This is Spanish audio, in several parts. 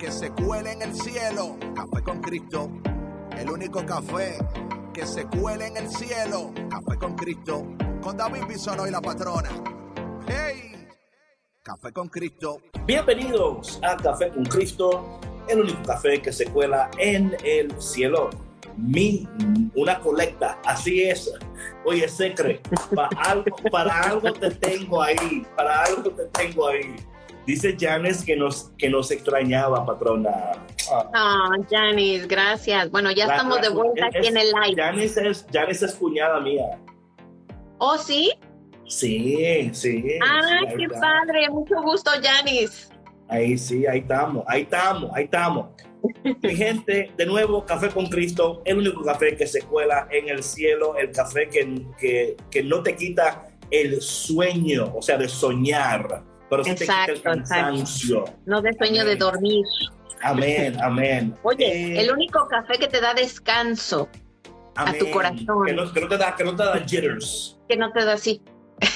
que se cuele en el cielo. Café con Cristo. El único café que se cuele en el cielo. Café con Cristo. Con David Bisonó y la patrona. ¡Hey! Café con Cristo. Bienvenidos a Café con Cristo, el único café que se cuela en el cielo. Mi, una colecta, así es. Oye, Secre, para algo, para algo te tengo ahí, para algo te tengo ahí. Dice Janice que nos, que nos extrañaba, patrona. Ah, Janice, gracias. Bueno, ya La- estamos la- de vuelta es- aquí en el live. Janice es, Janice es cuñada mía. ¿Oh, sí? Sí, sí. Ah, sí, qué está. padre. Mucho gusto, Janice. Ahí sí, ahí estamos, ahí estamos, ahí estamos. Mi gente, de nuevo, Café con Cristo, el único café que se cuela en el cielo, el café que, que, que no te quita el sueño, o sea, de soñar, pero sí te quita el Exacto, exacto. cansancio. No de sueño de dormir. Amén, amén. Oye, Eh, el único café que te da descanso, a tu corazón. Que no, que no te da, que no te da jitters. que no te da así.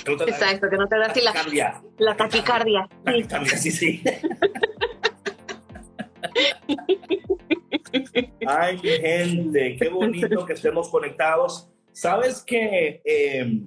Que no te da Exacto, que no te da así la, taquicardia. la taquicardia. Sí. Taquicardia, sí, sí. Ay, mi gente, qué bonito que estemos conectados. Sabes que eh,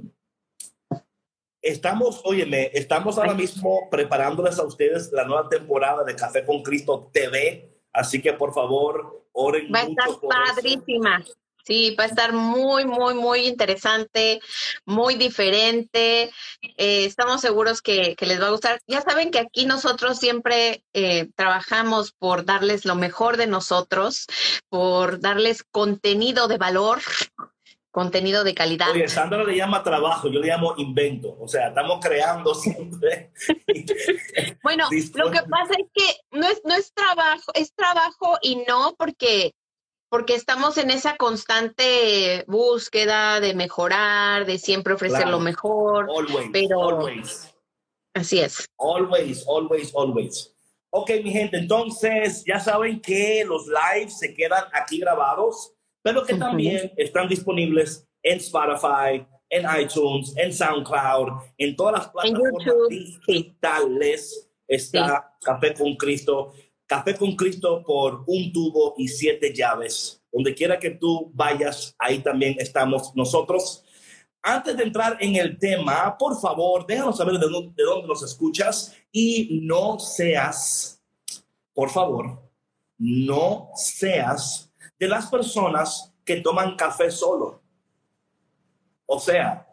estamos, óyeme, estamos ahora mismo preparándoles a ustedes la nueva temporada de Café con Cristo TV. Así que por favor, oren Va a estar eso. padrísima. Sí, va a estar muy, muy, muy interesante, muy diferente. Eh, estamos seguros que, que les va a gustar. Ya saben que aquí nosotros siempre eh, trabajamos por darles lo mejor de nosotros, por darles contenido de valor, contenido de calidad. Oye, Sandra le llama trabajo, yo le llamo invento. O sea, estamos creando siempre. Bueno, lo que pasa es que no es, no es trabajo, es trabajo y no porque, porque estamos en esa constante búsqueda de mejorar, de siempre ofrecer Claro. lo mejor. Always, Pero- always. Así es. Always, always, always. Ok, mi gente, entonces ya saben que los lives se quedan aquí grabados, pero que también están disponibles en Spotify, en iTunes, en SoundCloud, en todas las plataformas sí. digitales. Está Café con Cristo, Café con Cristo por un tubo y siete llaves. Donde quiera que tú vayas, ahí también estamos nosotros. Antes de entrar en el tema, por favor, déjanos saber de dónde, de dónde nos escuchas y no seas, por favor, no seas de las personas que toman café solo. O sea,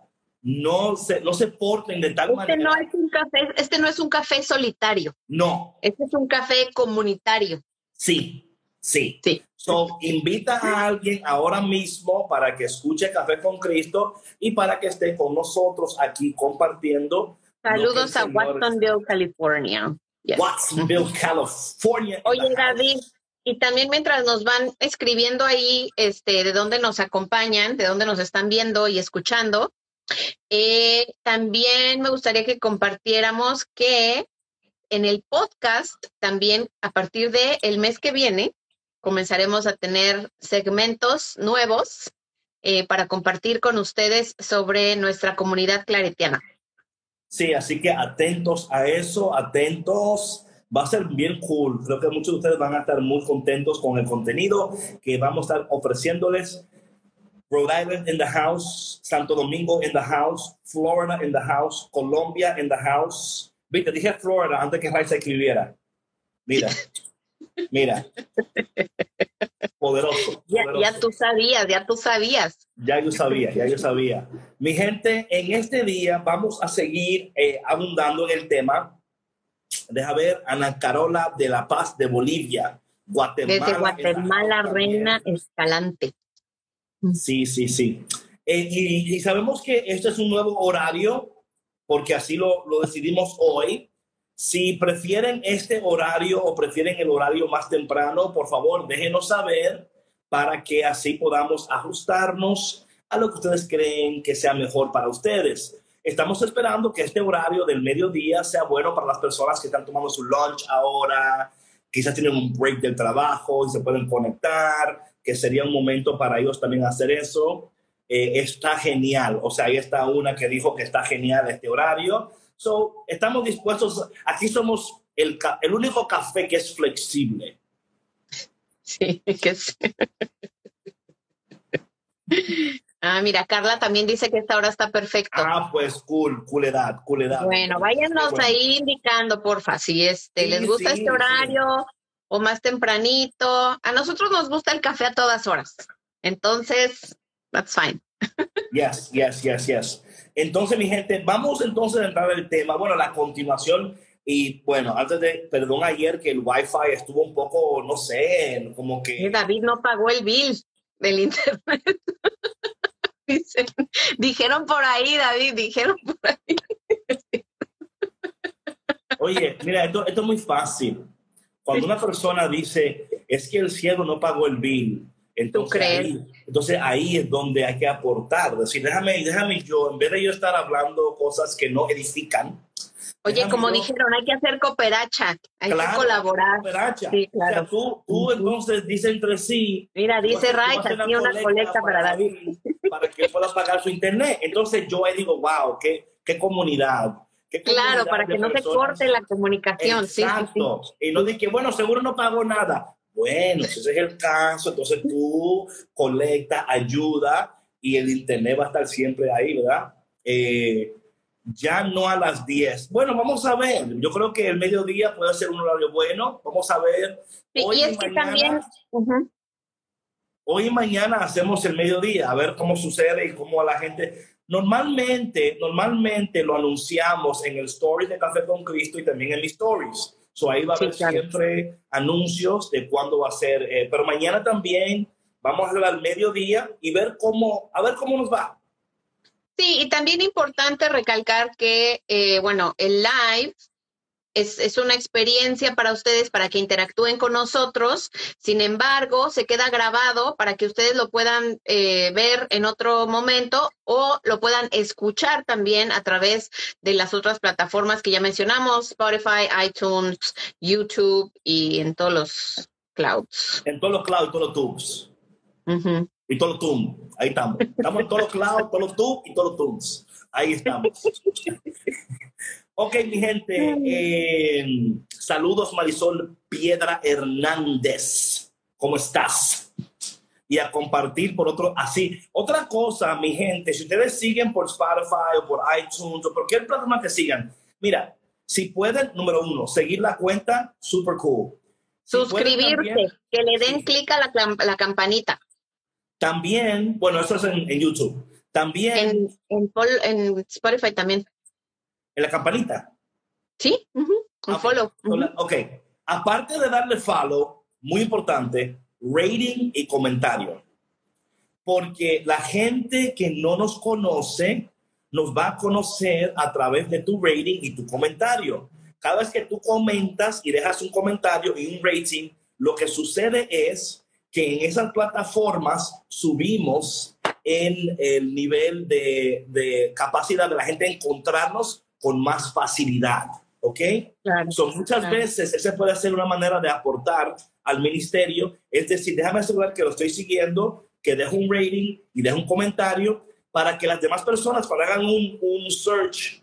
no se, no se porten de tal Este manera. no es un café, este no es un café solitario, No, este es un café comunitario. sí, sí. Sí. So, invita a alguien ahora mismo para que escuche Café con Cristo y para que esté con nosotros aquí compartiendo. Saludos a Watsonville, California. Yes. Watsonville, California. Oye, David, y también mientras nos van escribiendo ahí, este, de dónde nos acompañan, de dónde nos están viendo y escuchando, eh, también me gustaría que compartiéramos que en el podcast, también a partir de el mes que viene, comenzaremos a tener segmentos nuevos eh, para compartir con ustedes sobre nuestra comunidad claretiana. Sí, así que atentos a eso, atentos. Va a ser bien cool. Creo que muchos de ustedes van a estar muy contentos con el contenido que vamos a estar ofreciéndoles. Rhode Island in the house, Santo Domingo in the house, Florida in the house, Colombia in the house. Viste, dije Florida antes que Raiza escribiera. Mira, mira. Poderoso. Ya, poderoso. ya tú sabías, ya tú sabías. Ya yo sabía, ya yo sabía. Mi gente, en este día vamos a seguir eh, abundando en el tema. Deja ver, Ana Carola de La Paz de Bolivia, Guatemala. Desde Guatemala. Reina Escalante. Sí, sí, sí. Eh, y, y sabemos que este es un nuevo horario porque así lo, lo decidimos hoy. Si prefieren este horario o prefieren el horario más temprano, por favor, déjenos saber para que así podamos ajustarnos a lo que ustedes creen que sea mejor para ustedes. Estamos esperando que este horario del mediodía sea bueno para las personas que están tomando su lunch ahora, quizás tienen un break del trabajo y se pueden conectar, que sería un momento para ellos también hacer eso. Eh, está genial. O sea, ahí está una que dijo que está genial este horario. So, estamos dispuestos, aquí somos el, el único café que es flexible. Sí, que sí. Ah, mira, Carla también dice que esta hora está perfecto. Ah, pues cool, coolidad, coolidad. Bueno, váyanos ahí indicando, porfa, si este, les gusta este horario o más tempranito. A nosotros nos gusta el café a todas horas. Entonces, that's fine. Yes, yes, yes, yes. Entonces, mi gente, vamos entonces a entrar al tema. Bueno, la continuación y bueno, antes de, perdón ayer que el Wi-Fi estuvo un poco, no sé, como que... David no pagó el bill del internet. Dijeron por ahí, David, dijeron por ahí. Oye, mira, esto, esto es muy fácil. Cuando una persona dice, es que el cielo no pagó el bill, entonces ahí, entonces ahí es donde hay que aportar. Decir, déjame, déjame yo, en vez de yo estar hablando cosas que no edifican, Oye, como dijeron, hay que hacer cooperacha, hay que colaborar. Cooperacha. Sí, claro. O sea, tú, tú entonces dices entre sí. Mira, dice Ray, aquí una colecta para, David. Para que pueda pagar su internet. Entonces yo ahí digo, wow, qué, qué comunidad. Qué claro, para que no se corte la comunicación. Exacto. Y no de que, bueno, seguro no pagó nada. Bueno, si ese es el caso, entonces tú colecta, ayuda y el internet va a estar siempre ahí, ¿verdad? Eh, ya no a las 10. Bueno, vamos a ver. Yo creo que el mediodía puede ser un horario bueno. Vamos a ver. hoy y es que también. Hoy y mañana hacemos el mediodía, a ver cómo sucede y cómo a la gente. Normalmente, normalmente lo anunciamos en el story de Café con Cristo y también en mis stories. So ahí va a haber siempre anuncios de cuándo va a ser. Eh, pero mañana también vamos a hacer al mediodía y ver cómo, a ver cómo nos va. Sí, y también importante recalcar que, eh, bueno, el live es, es, una experiencia para ustedes, para que interactúen con nosotros. Sin embargo, se queda grabado para que ustedes lo puedan eh, ver en otro momento o lo puedan escuchar también a través de las otras plataformas que ya mencionamos, Spotify, iTunes, YouTube y en todos los clouds. En todos los clouds, todos los tubes. Y todos los tubes. Ahí estamos. Estamos en todos los clouds, todos los tubes y todos los tubes. Ahí estamos. ok, mi gente. Eh, saludos, Marisol Piedra Hernández. ¿Cómo estás? Y a compartir por otro, así. Otra cosa, mi gente, si ustedes siguen por Spotify o por iTunes o por cualquier plataforma que sigan, mira, si pueden, número uno, seguir la cuenta, super cool. Suscribirse, que le den clic a la, la campanita. También, bueno, eso es en, YouTube. También. En, en, Spotify también. ¿En la campanita? Sí, un follow. Ok. Aparte de darle follow, muy importante, rating y comentario. Porque la gente que no nos conoce nos va a conocer a través de tu rating y tu comentario. Cada vez que tú comentas y dejas un comentario y un rating, lo que sucede es que en esas plataformas subimos en el nivel de, capacidad de la gente encontrarnos con más facilidad. ¿Ok? Claro, Son muchas veces esa puede ser una manera de aportar al ministerio. Es decir, déjame asegurar que lo estoy siguiendo, que dejo un rating y dejo un comentario para que las demás personas, cuando hagan un, un search,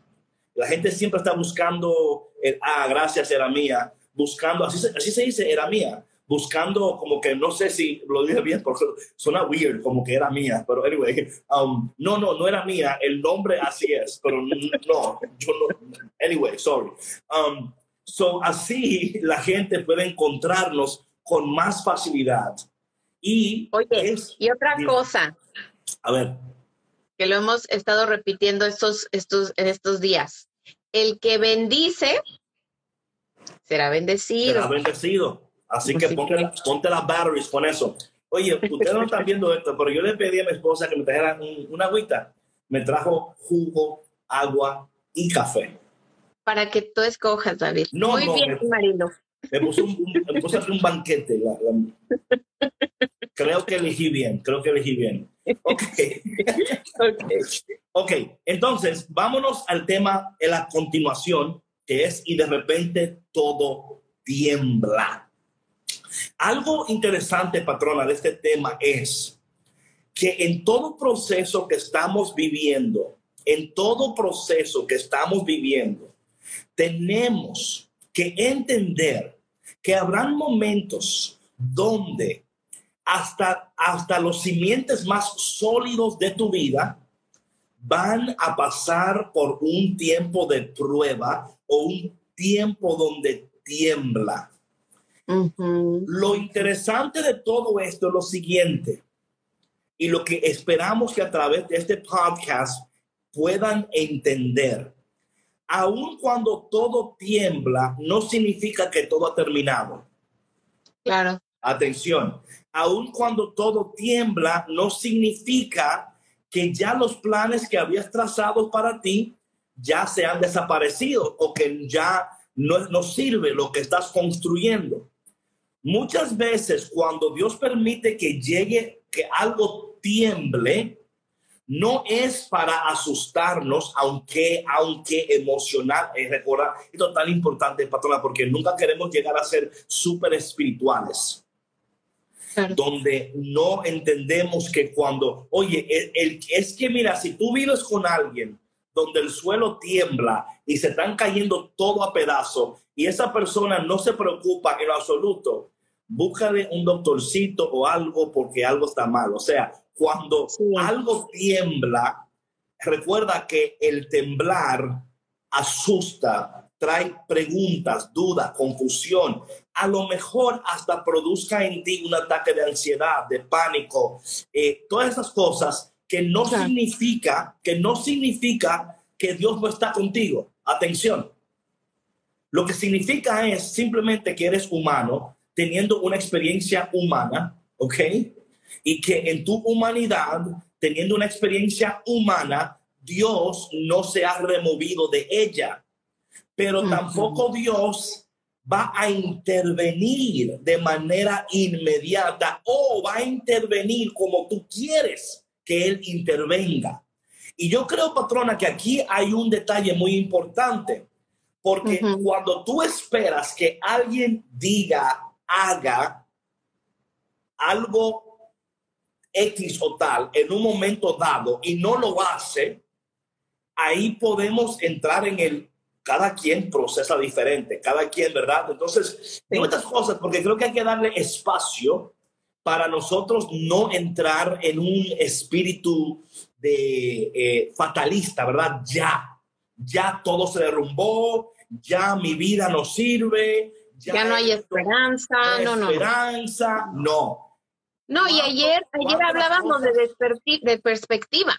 la gente siempre está buscando, el, ah, gracias, era mía, buscando, así así se dice, era mía buscando como que no sé si lo dije bien porque suena weird como que era mía, pero anyway, um, no, no, no era mía, el nombre así es, pero no, yo no, anyway, sorry. Um, so así la gente puede encontrarnos con más facilidad. Y, Oye, y otra cosa. A ver. Que lo hemos estado repitiendo estos, estos, en estos días. El que bendice será bendecido. Será bendecido. Así que ponte, las batteries con eso. Oye, ustedes no están viendo esto, pero yo le pedí a mi esposa que me trajera una agüita. Me trajo jugo, agua, y café. Para que tú escojas, David. No, Muy no, bien, me- Marilo. Me puse un, me puse a hacer un banquete. la- la- Creo que elegí bien, creo que elegí bien. Ok. Ok, entonces vámonos al tema en la continuación, que es y de repente todo tiembla. Algo interesante, patrona, de este tema es que en todo proceso que estamos viviendo, en todo proceso que estamos viviendo, tenemos que entender que habrán momentos donde hasta, hasta los simientes más sólidos de tu vida van a pasar por un tiempo de prueba o un tiempo donde tiembla. Lo interesante de todo esto es lo siguiente, y lo que esperamos que a través de este podcast puedan entender. Aun cuando todo tiembla, no significa que todo ha terminado. Claro. Atención, aun cuando todo tiembla, no significa que ya los planes que habías trazado para ti ya se han desaparecido o que ya no, no sirve lo que estás construyendo. Muchas veces cuando Dios permite que llegue, que algo tiemble, no es para asustarnos, aunque, aunque emocional, es recordar, esto es tan importante, patrona, porque nunca queremos llegar a ser súper espirituales claro. donde no entendemos que cuando, oye, el, el- es que mira, si tú vives con alguien donde el suelo tiembla y se están cayendo todo a pedazos y esa persona no se preocupa en lo absoluto, búscale un doctorcito o algo porque algo está mal. O sea, cuando Sí. algo tiembla, recuerda que el temblar asusta, trae preguntas, dudas, confusión. A lo mejor hasta produzca en ti un ataque de ansiedad, de pánico, eh, todas esas cosas que no Claro. significa, que no significa que Dios no está contigo. Atención. Lo que significa es simplemente que eres humano, teniendo una experiencia humana, ¿ok? Y que en tu humanidad, teniendo una experiencia humana, Dios no se ha removido de ella. Pero tampoco Dios va a intervenir de manera inmediata o va a intervenir como tú quieres que Él intervenga. Y yo creo, patrona, que aquí hay un detalle muy importante, porque cuando tú esperas que alguien diga, haga algo X o tal en un momento dado y no lo hace, ahí podemos entrar en el cada quien procesa diferente, cada quien, ¿verdad? Entonces, digo estas cosas porque creo que hay que darle espacio para nosotros no entrar en un espíritu de eh, fatalista, ¿verdad? Ya, ya todo se derrumbó, ya mi vida no sirve, ya, Ya no hay esperanza. no No, esperanza, no. No, y ¿Cuánto- ayer, ayer hablábamos de, de perspectiva.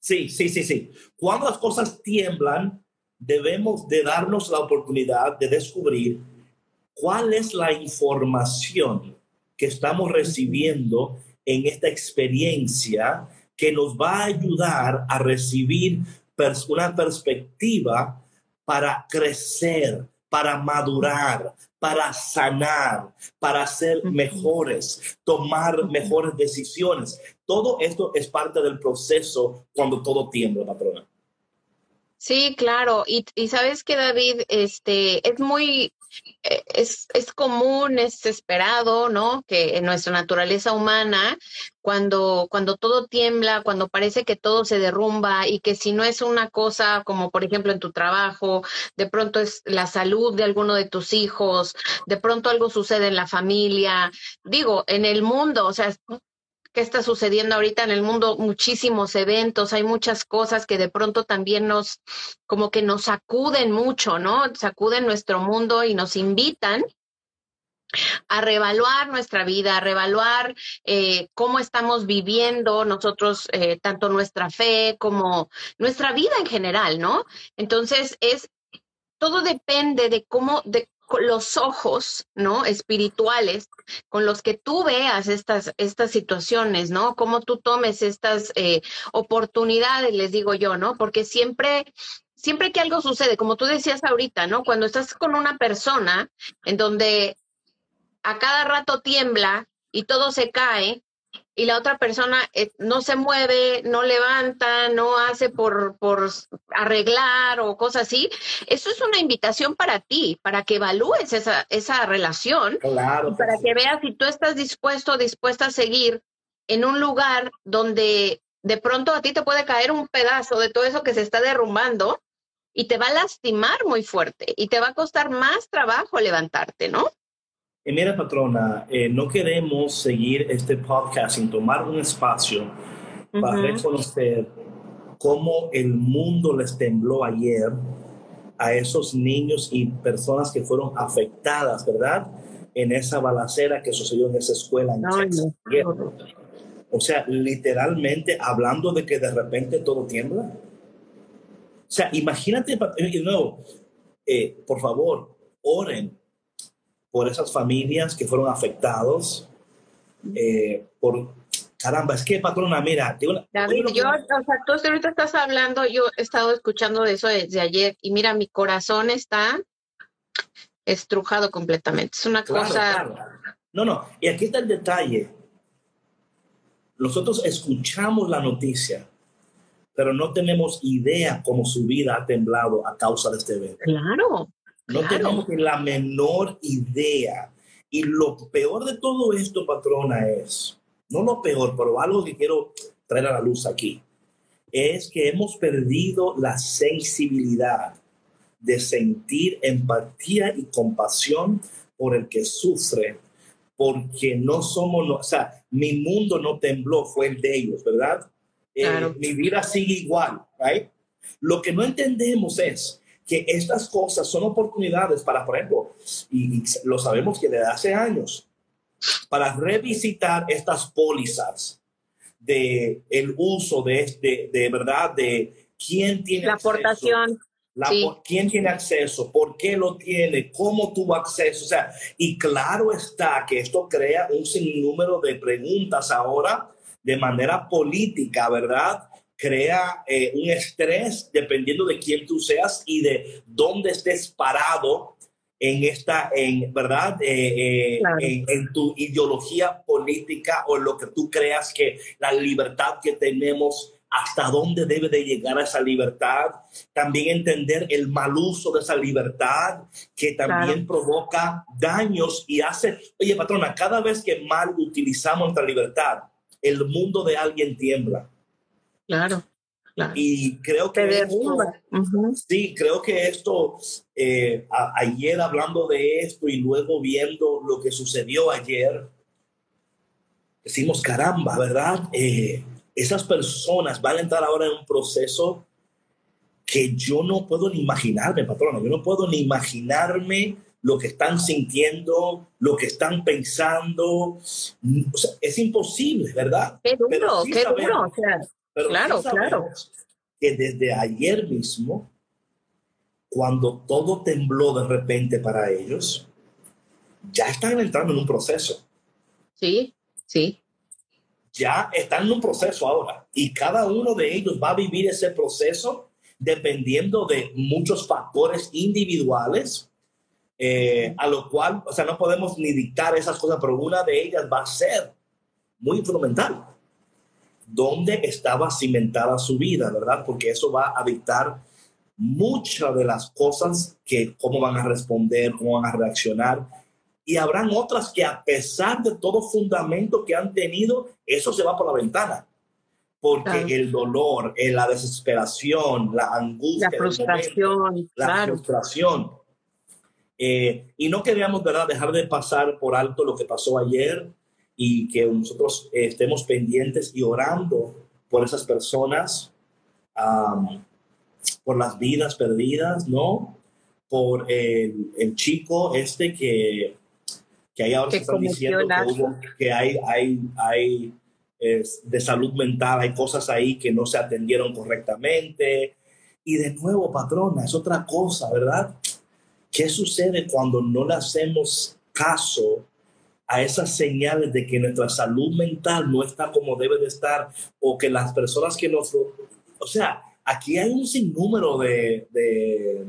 Sí, sí, sí, sí. Cuando las cosas tiemblan, debemos de darnos la oportunidad de descubrir cuál es la información que estamos recibiendo en esta experiencia que nos va a ayudar a recibir pers- una perspectiva para crecer, para madurar, para sanar, para ser mejores, tomar mejores decisiones. Todo esto es parte del proceso cuando todo tiembla, patrona. Sí, claro. Y, y sabes que David, este, es muy, es, es común, es esperado, ¿no? Que en nuestra naturaleza humana, cuando, cuando todo tiembla, cuando parece que todo se derrumba y que si no es una cosa como por ejemplo en tu trabajo, de pronto es la salud de alguno de tus hijos, de pronto algo sucede en la familia, digo, en el mundo, o sea, qué está sucediendo ahorita en el mundo, muchísimos eventos, hay muchas cosas que de pronto también nos, como que nos sacuden mucho, ¿no? Sacuden nuestro mundo y nos invitan a reevaluar nuestra vida, a reevaluar eh, cómo estamos viviendo nosotros, eh, tanto nuestra fe como nuestra vida en general, ¿no? Entonces es, todo depende de cómo, de los ojos, ¿no? Espirituales con los que tú veas estas, estas situaciones, ¿no? Cómo tú tomes estas eh, oportunidades, les digo yo, ¿no? Porque siempre, siempre que algo sucede, como tú decías ahorita, ¿no? Cuando estás con una persona en donde a cada rato tiembla y todo se cae, y la otra persona eh, no se mueve, no levanta, no hace por, por arreglar o cosas así, eso es una invitación para ti, para que evalúes esa, esa relación claro, y para que veas si tú estás dispuesto o dispuesta a seguir en un lugar donde de pronto a ti te puede caer un pedazo de todo eso que se está derrumbando y te va a lastimar muy fuerte y te va a costar más trabajo levantarte, ¿no? Eh, mira, patrona, eh, no queremos seguir este podcast sin tomar un espacio para reconocer cómo el mundo les tembló ayer a esos niños y personas que fueron afectadas, ¿verdad? En esa balacera que sucedió en esa escuela en O sea, literalmente hablando de que de repente todo tiembla. O sea, imagínate, de nuevo, eh, por favor, oren por esas familias que fueron afectados, eh, por, caramba, es que patrona, mira, David, yo, o sea, tú ahorita estás hablando, yo he estado escuchando de eso desde ayer y mira, mi corazón está estrujado completamente. Es una cosa... No, no, y aquí está el detalle. Nosotros escuchamos la noticia, pero no tenemos idea cómo su vida ha temblado a causa de este evento. Claro, no tenemos la menor idea. Y lo peor de todo esto, patrona, es, no lo peor, pero algo que quiero traer a la luz aquí, es que hemos perdido la sensibilidad de sentir empatía y compasión por el que sufre, porque no somos, o sea, mi mundo no tembló, fue el de ellos, ¿verdad? Eh, mi vida sigue igual, ¿right? Lo que no entendemos es que estas cosas son oportunidades para, por ejemplo, y, lo sabemos que desde hace años, para revisitar estas pólizas de el uso de, este, de verdad, de quién tiene la aportación. La, ¿Quién tiene acceso? ¿Por qué lo tiene? ¿Cómo tuvo acceso? O sea, y claro está que esto crea un sinnúmero de preguntas ahora de manera política, ¿verdad? Crea eh, un estrés dependiendo de quién tú seas y de dónde estés parado en esta, en verdad, eh, eh, en, tu ideología política o lo que tú creas que la libertad que tenemos, hasta dónde debe de llegar esa libertad. También entender el mal uso de esa libertad que también provoca daños y hace, oye patrona, cada vez que mal utilizamos nuestra libertad, el mundo de alguien tiembla. Claro. Y creo que esto, sí, creo que esto, eh, ayer hablando de esto y luego viendo lo que sucedió ayer, decimos, caramba, ¿verdad? Eh, esas personas van a entrar ahora en un proceso que yo no puedo ni imaginarme, patrona, yo no puedo ni imaginarme lo que están sintiendo, lo que están pensando. es imposible, ¿verdad? Qué duro, qué duro. O sea, claro, claro. Que desde ayer mismo, cuando todo tembló de repente para ellos, ya están entrando en un proceso. Sí, sí. Ya están en un proceso ahora y cada uno de ellos va a vivir ese proceso dependiendo de muchos factores individuales, eh, a lo cual, o sea, no podemos ni dictar esas cosas, pero una de ellas va a ser muy fundamental dónde estaba cimentada su vida, ¿verdad? Porque eso va a dictar muchas de las cosas que cómo van a responder, cómo van a reaccionar. Y habrán otras que a pesar de todo fundamento que han tenido, eso se va por la ventana. Porque el dolor, eh, la desesperación, la angustia, la frustración, la frustración. Eh, y no queríamos, ¿verdad?, dejar de pasar por alto lo que pasó ayer y que nosotros estemos pendientes y orando por esas personas, por las vidas perdidas, ¿no? Por el, el chico este que, que hay ahora que están diciendo que, hay, hay, hay de salud mental, hay cosas ahí que no se atendieron correctamente. Y de nuevo, patrona, es otra cosa, ¿verdad? ¿Qué sucede cuando no le hacemos caso a esas señales de que nuestra salud mental no está como debe de estar o que las personas que nos... O sea, aquí hay un sinnúmero de, de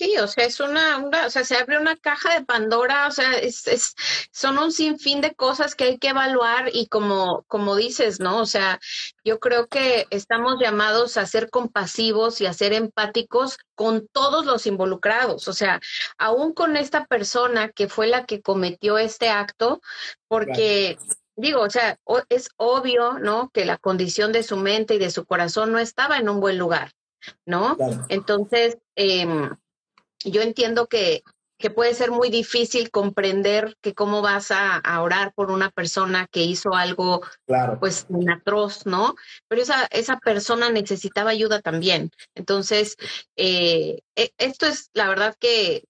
Sí, o sea, es una, una, o sea, se abre una caja de Pandora, o sea, es, es, son un sinfín de cosas que hay que evaluar y como, como dices, ¿no? O sea, yo creo que estamos llamados a ser compasivos y a ser empáticos con todos los involucrados, o sea, aún con esta persona que fue la que cometió este acto, porque digo, o sea, es obvio, ¿no? Que la condición de su mente y de su corazón no estaba en un buen lugar, ¿no? Entonces, eh, yo entiendo que, que puede ser muy difícil comprender que cómo vas a, orar por una persona que hizo algo claro. pues atroz, ¿no? Pero esa, esa persona necesitaba ayuda también. Entonces, eh, e, esto es la verdad que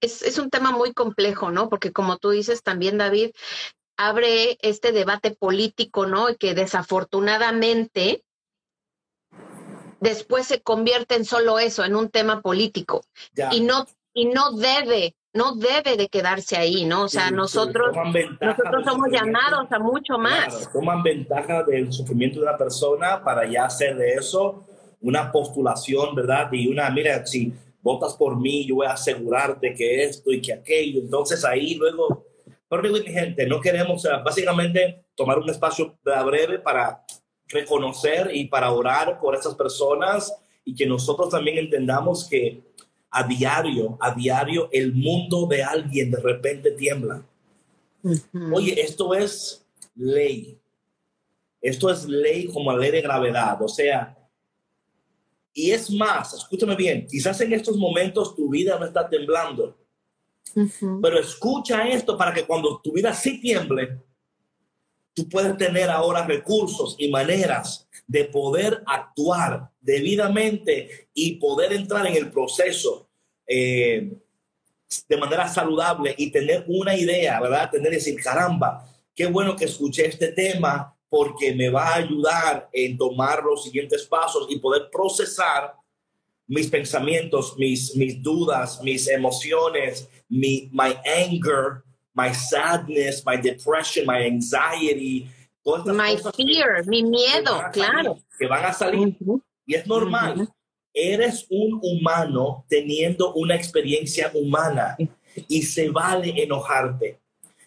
es, es un tema muy complejo, ¿no? Porque como tú dices también, David, abre este debate político, ¿no? Que desafortunadamente después se convierte en solo eso, en un tema político. Y no, y no debe, no debe de quedarse ahí, ¿no? O sea, nosotros, nosotros somos llamados a mucho más. toman ventaja del sufrimiento de una persona para ya hacer de eso una postulación, ¿verdad? Y una, mira, si votas por mí, yo voy a asegurarte que esto y que aquello. Entonces ahí luego, pero mi gente, no queremos, básicamente tomar un espacio breve para reconocer y para orar por esas personas y que nosotros también entendamos que a diario, a diario, el mundo de alguien de repente tiembla. Oye, esto es ley. Esto es ley como ley de gravedad. O sea, y es más, escúchame bien, quizás en estos momentos tu vida no está temblando, pero escucha esto para que cuando tu vida sí tiemble, tú puedes tener ahora recursos y maneras de poder actuar debidamente y poder entrar en el proceso eh, de manera saludable y tener una idea, ¿verdad? Tener decir, caramba, qué bueno que escuché este tema porque me va a ayudar en tomar los siguientes pasos y poder procesar mis pensamientos, mis, mis dudas, mis emociones, mi my anger, my sadness, my depression, my anxiety, my fear, mi miedo, claro. que van a salir. Y es normal. Eres un humano teniendo una experiencia humana y se vale enojarte,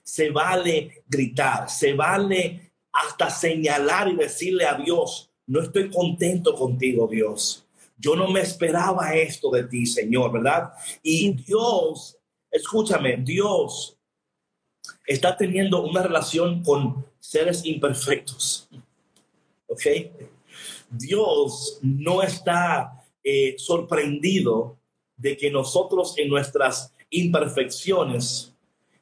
se vale gritar, se vale hasta señalar y decirle a Dios, no estoy contento contigo, Dios. Yo no me esperaba esto de ti, Señor, ¿verdad? Y Dios, escúchame, Dios está teniendo una relación con seres imperfectos. ¿Ok? Dios no está eh, sorprendido de que nosotros en nuestras imperfecciones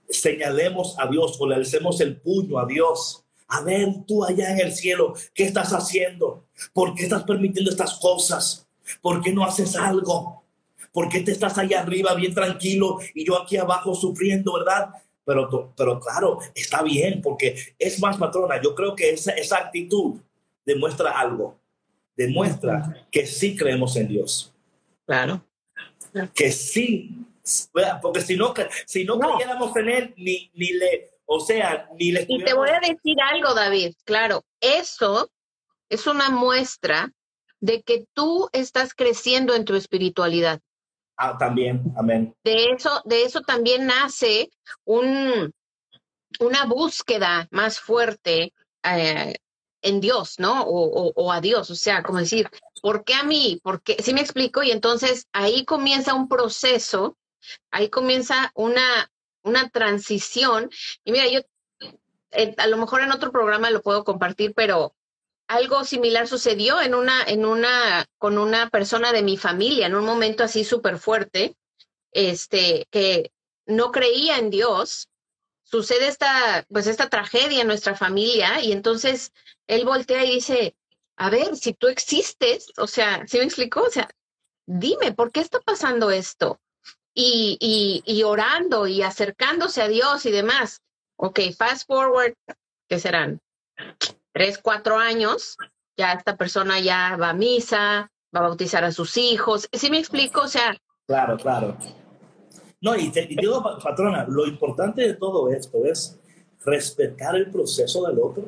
señalemos a Dios o le alcemos el puño a Dios. A ver, tú allá en el cielo, ¿qué estás haciendo? ¿Por qué estás permitiendo estas cosas? ¿Por qué no haces algo? ¿Por qué te estás allá arriba bien tranquilo y yo aquí abajo sufriendo, verdad? Pero, pero claro, está bien, porque es más patrona. Yo creo que esa, esa actitud demuestra algo. Demuestra que sí creemos en Dios. Claro. Que sí, porque si no, si no, no. creyéramos en Él, ni, ni le, o sea, ni le... Y te voy a decir algo, David, claro, eso es una muestra de que tú estás creciendo en tu espiritualidad. Ah, también, amén. De eso, de eso también nace un, una búsqueda más fuerte eh, en Dios, ¿no? O, a Dios, o sea, como decir, ¿por qué a mí? ¿Por qué? ¿Sí me explico? Y entonces ahí comienza un proceso, ahí comienza una, una transición. Y mira, yo eh, a lo mejor en otro programa lo puedo compartir, pero algo similar sucedió en una, en una, con una persona de mi familia, en un momento así súper fuerte, este, que no creía en Dios. Sucede esta, pues esta tragedia en nuestra familia y entonces él voltea y dice, a ver, si tú existes, o sea, ¿sí me explicó? O sea, dime, ¿por qué está pasando esto? Y, y, y orando y acercándose a Dios y demás. Ok, fast forward, ¿qué serán? Tres, cuatro años, ya esta persona ya va a misa, va a bautizar a sus hijos. ¿Sí me explico? O sea... Claro, claro. No, y te, digo, patrona, lo importante de todo esto es respetar el proceso del otro.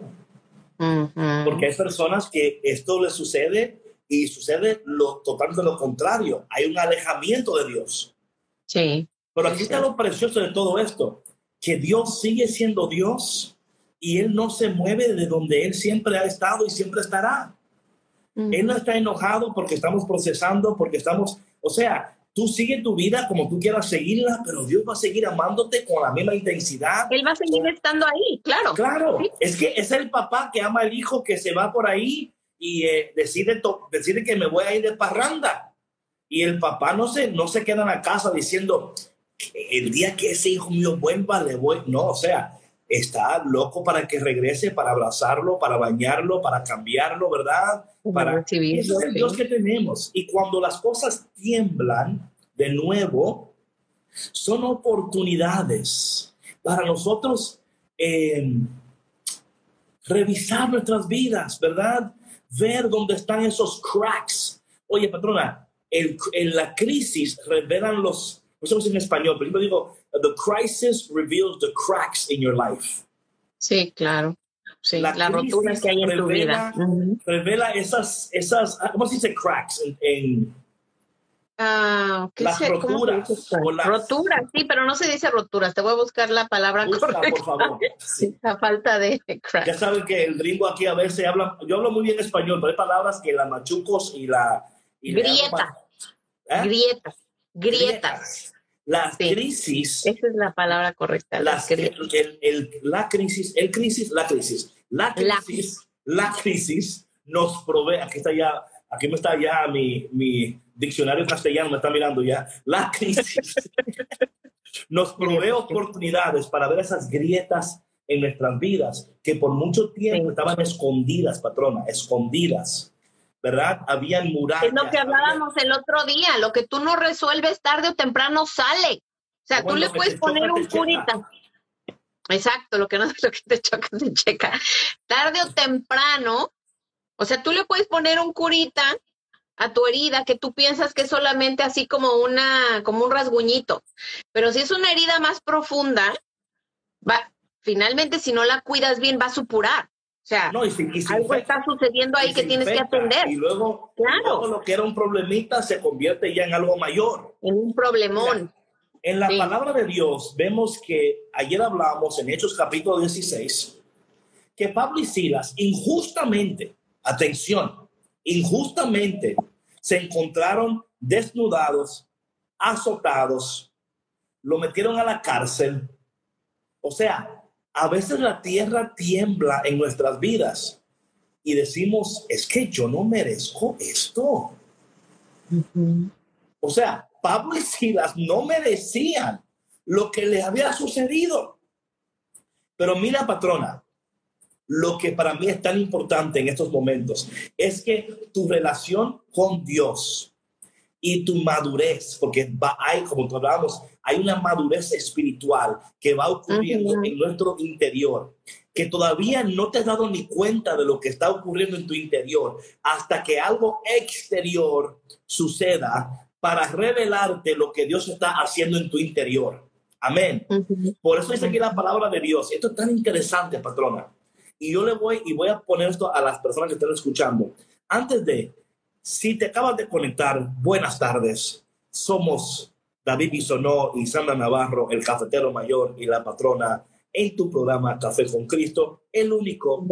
Porque hay personas que esto les sucede y sucede lo totalmente lo contrario. Hay un alejamiento de Dios. Sí. Pero aquí está lo precioso de todo esto, que Dios sigue siendo Dios y Él no se mueve de donde Él siempre ha estado y siempre estará. Él no está enojado porque estamos procesando, porque estamos, o sea, tú sigue tu vida como tú quieras seguirla, pero Dios va a seguir amándote con la misma intensidad. Él va a seguir estando ahí, claro. Claro, es que es el papá que ama al hijo que se va por ahí y eh, decide, decide que me voy a ir de parranda. Y el papá no se, no se queda en la casa diciendo, el día que ese hijo mío vuelva, le voy. No, o sea, está loco para que regrese, para abrazarlo, para bañarlo, para cambiarlo, ¿verdad? Para recibir. Ese es el Dios que tenemos. Y cuando las cosas tiemblan de nuevo, son oportunidades para nosotros eh, revisar nuestras vidas, ¿verdad? Ver dónde están esos cracks. Oye, patrona, en la crisis revelan los, no sé en español, pero yo digo, the crisis reveals the cracks in your life. Sí, claro. Sí, la, rotura que hay en tu vida. Revela esas, esas, ah, ¿cómo se dice cracks en, Ah, las roturas. Roturas, sí, pero no se dice roturas. Te voy a buscar la palabra Busca, por favor. Sí. La falta de crack. Ya saben que el gringo aquí a veces habla, yo hablo muy bien español, pero hay palabras que la machucos y la... grieta. ¿Eh? Grietas. Grietas. Las crisis. Esa es la palabra correcta. Las, el, el, la crisis, el crisis, la crisis. La crisis, la, crisis nos provee. Aquí está ya, aquí me está ya mi, mi diccionario castellano, me está mirando ya. La crisis nos provee oportunidades para ver esas grietas en nuestras vidas que por mucho tiempo estaban escondidas, patrona, escondidas. ¿Verdad? Habían murallas. Es lo que hablábamos el otro día, lo que tú no resuelves tarde o temprano sale. O sea, tú le puedes poner un curita. Exacto, lo que no es lo que te choca se checa. Tarde o temprano, o sea, tú le puedes poner un curita a tu herida que tú piensas que es solamente así como una, como un rasguñito. Pero si es una herida más profunda, va, finalmente si no la cuidas bien, va a supurar. O sea, algo está sucediendo ahí que tienes que atender. Y luego, claro. lo que era un problemita se convierte ya en algo mayor. En un problemón. en la palabra de Dios vemos que ayer hablamos en Hechos capítulo 16 que Pablo y Silas injustamente, atención, injustamente se encontraron desnudados, azotados, lo metieron a la cárcel. O sea, a veces la tierra tiembla en nuestras vidas y decimos, es que yo no merezco esto. O sea, Pablo y Silas no merecían lo que les había sucedido. Pero mira, patrona, lo que para mí es tan importante en estos momentos es que tu relación con Dios y tu madurez, porque hay, como hablábamos, hay una madurez espiritual que va ocurriendo en nuestro interior, que todavía no te has dado ni cuenta de lo que está ocurriendo en tu interior, hasta que algo exterior suceda para revelarte lo que Dios está haciendo en tu interior. Amén. Por eso dice aquí la palabra de Dios. Esto es tan interesante, patrona. Y yo le voy y voy a poner esto a las personas que están escuchando. Antes de si te acabas de conectar, buenas tardes. Somos David Bisonó y Sandra Navarro, el cafetero mayor y la patrona en tu programa Café con Cristo, el único,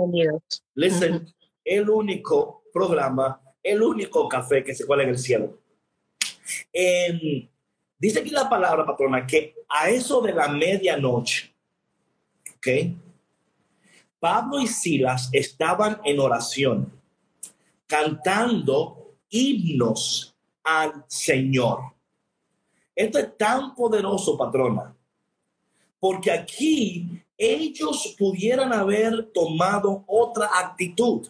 listen, el único programa, el único café que se cuela en el cielo. Dice aquí la palabra, patrona, que a eso de la medianoche, ¿ok? Pablo y Silas estaban en oración, cantando himnos al Señor. Esto es tan poderoso, patrona, porque aquí ellos pudieran haber tomado otra actitud.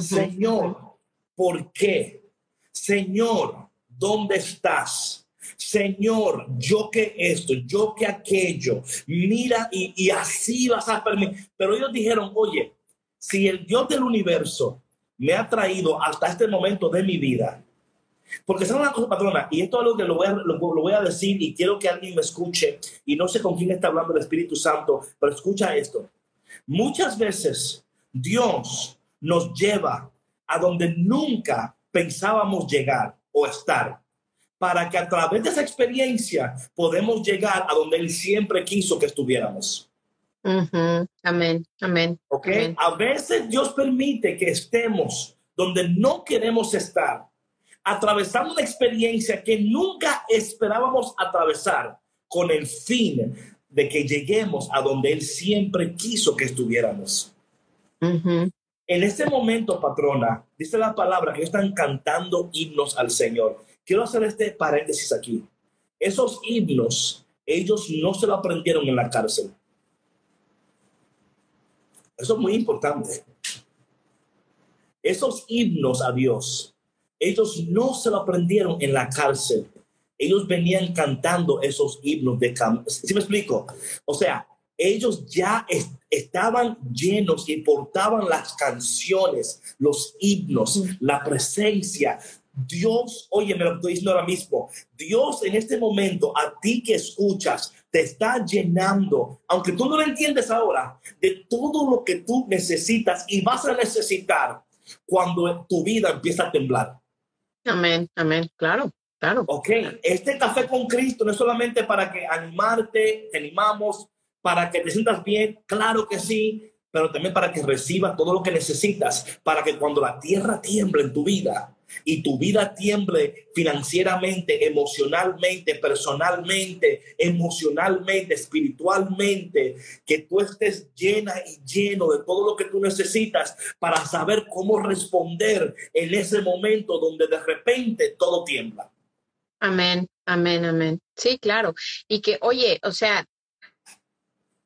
Señor, ¿por qué? Señor, ¿dónde estás? Señor, yo que esto, yo que aquello, mira y, y así vas a permitir. Pero ellos dijeron, oye, si el Dios del universo me ha traído hasta este momento de mi vida. Porque es una cosa, patrona, y esto es algo que lo voy, a, lo, voy a decir y quiero que alguien me escuche, y no sé con quién está hablando el Espíritu Santo, pero escucha esto. Muchas veces Dios nos lleva a donde nunca pensábamos llegar o estar, para que a través de esa experiencia podemos llegar a donde Él siempre quiso que estuviéramos. Amén, amén. ¿Ok? A veces Dios permite que estemos donde no queremos estar, atravesando una experiencia que nunca esperábamos atravesar con el fin de que lleguemos a donde Él siempre quiso que estuviéramos. En este momento, patrona, dice la palabra que están cantando himnos al Señor. Quiero hacer este paréntesis aquí. Esos himnos, ellos no se lo aprendieron en la cárcel. Eso es muy importante. Esos himnos a Dios, ellos no se lo aprendieron en la cárcel. Ellos venían cantando esos himnos de... ¿Sí me explico? O sea, ellos ya estaban llenos y portaban las canciones, los himnos, la presencia. Dios, oye, me lo estoy diciendo ahora mismo, Dios en este momento, a ti que escuchas, te está llenando, aunque tú no lo entiendes ahora, de todo lo que tú necesitas y vas a necesitar cuando tu vida empieza a temblar. Amén, amén, claro. Claro. Ok, este café con Cristo no es solamente para que animarte, te animamos, para que te sientas bien, claro que sí, pero también para que recibas todo lo que necesitas, para que cuando la tierra tiemble en tu vida y tu vida tiemble financieramente, emocionalmente, personalmente, emocionalmente, espiritualmente, que tú estés llena y lleno de todo lo que tú necesitas para saber cómo responder en ese momento donde de repente todo tiembla. Amén, amén, amén. Sí, claro. Y que, oye, o sea,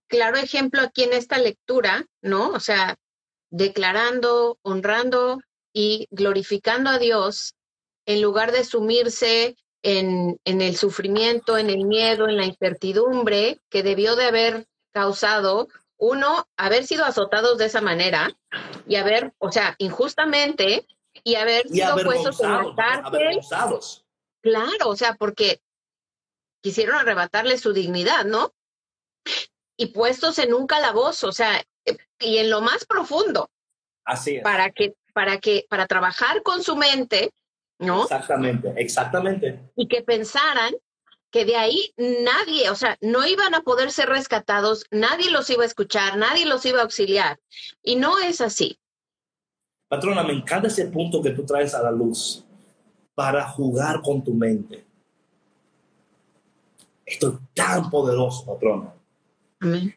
claro ejemplo aquí en esta lectura, ¿no? O sea, declarando, honrando y glorificando a Dios en lugar de sumirse en, en, el sufrimiento, en el miedo, en la incertidumbre que debió de haber causado, uno, haber sido azotados de esa manera y haber, o sea, injustamente y haber sido puestos en la cárcel. Claro, o sea, porque quisieron arrebatarle su dignidad, ¿no? y puestos en un calabozo, o sea, y en lo más profundo. Así es. Para que, para que, para trabajar con su mente, ¿no? Exactamente, exactamente. Y que pensaran que de ahí nadie, o sea, no iban a poder ser rescatados, nadie los iba a escuchar, nadie los iba a auxiliar. Y no es así. Patrona, me encanta ese punto que tú traes a la luz para jugar con tu mente. Esto es tan poderoso, patrona.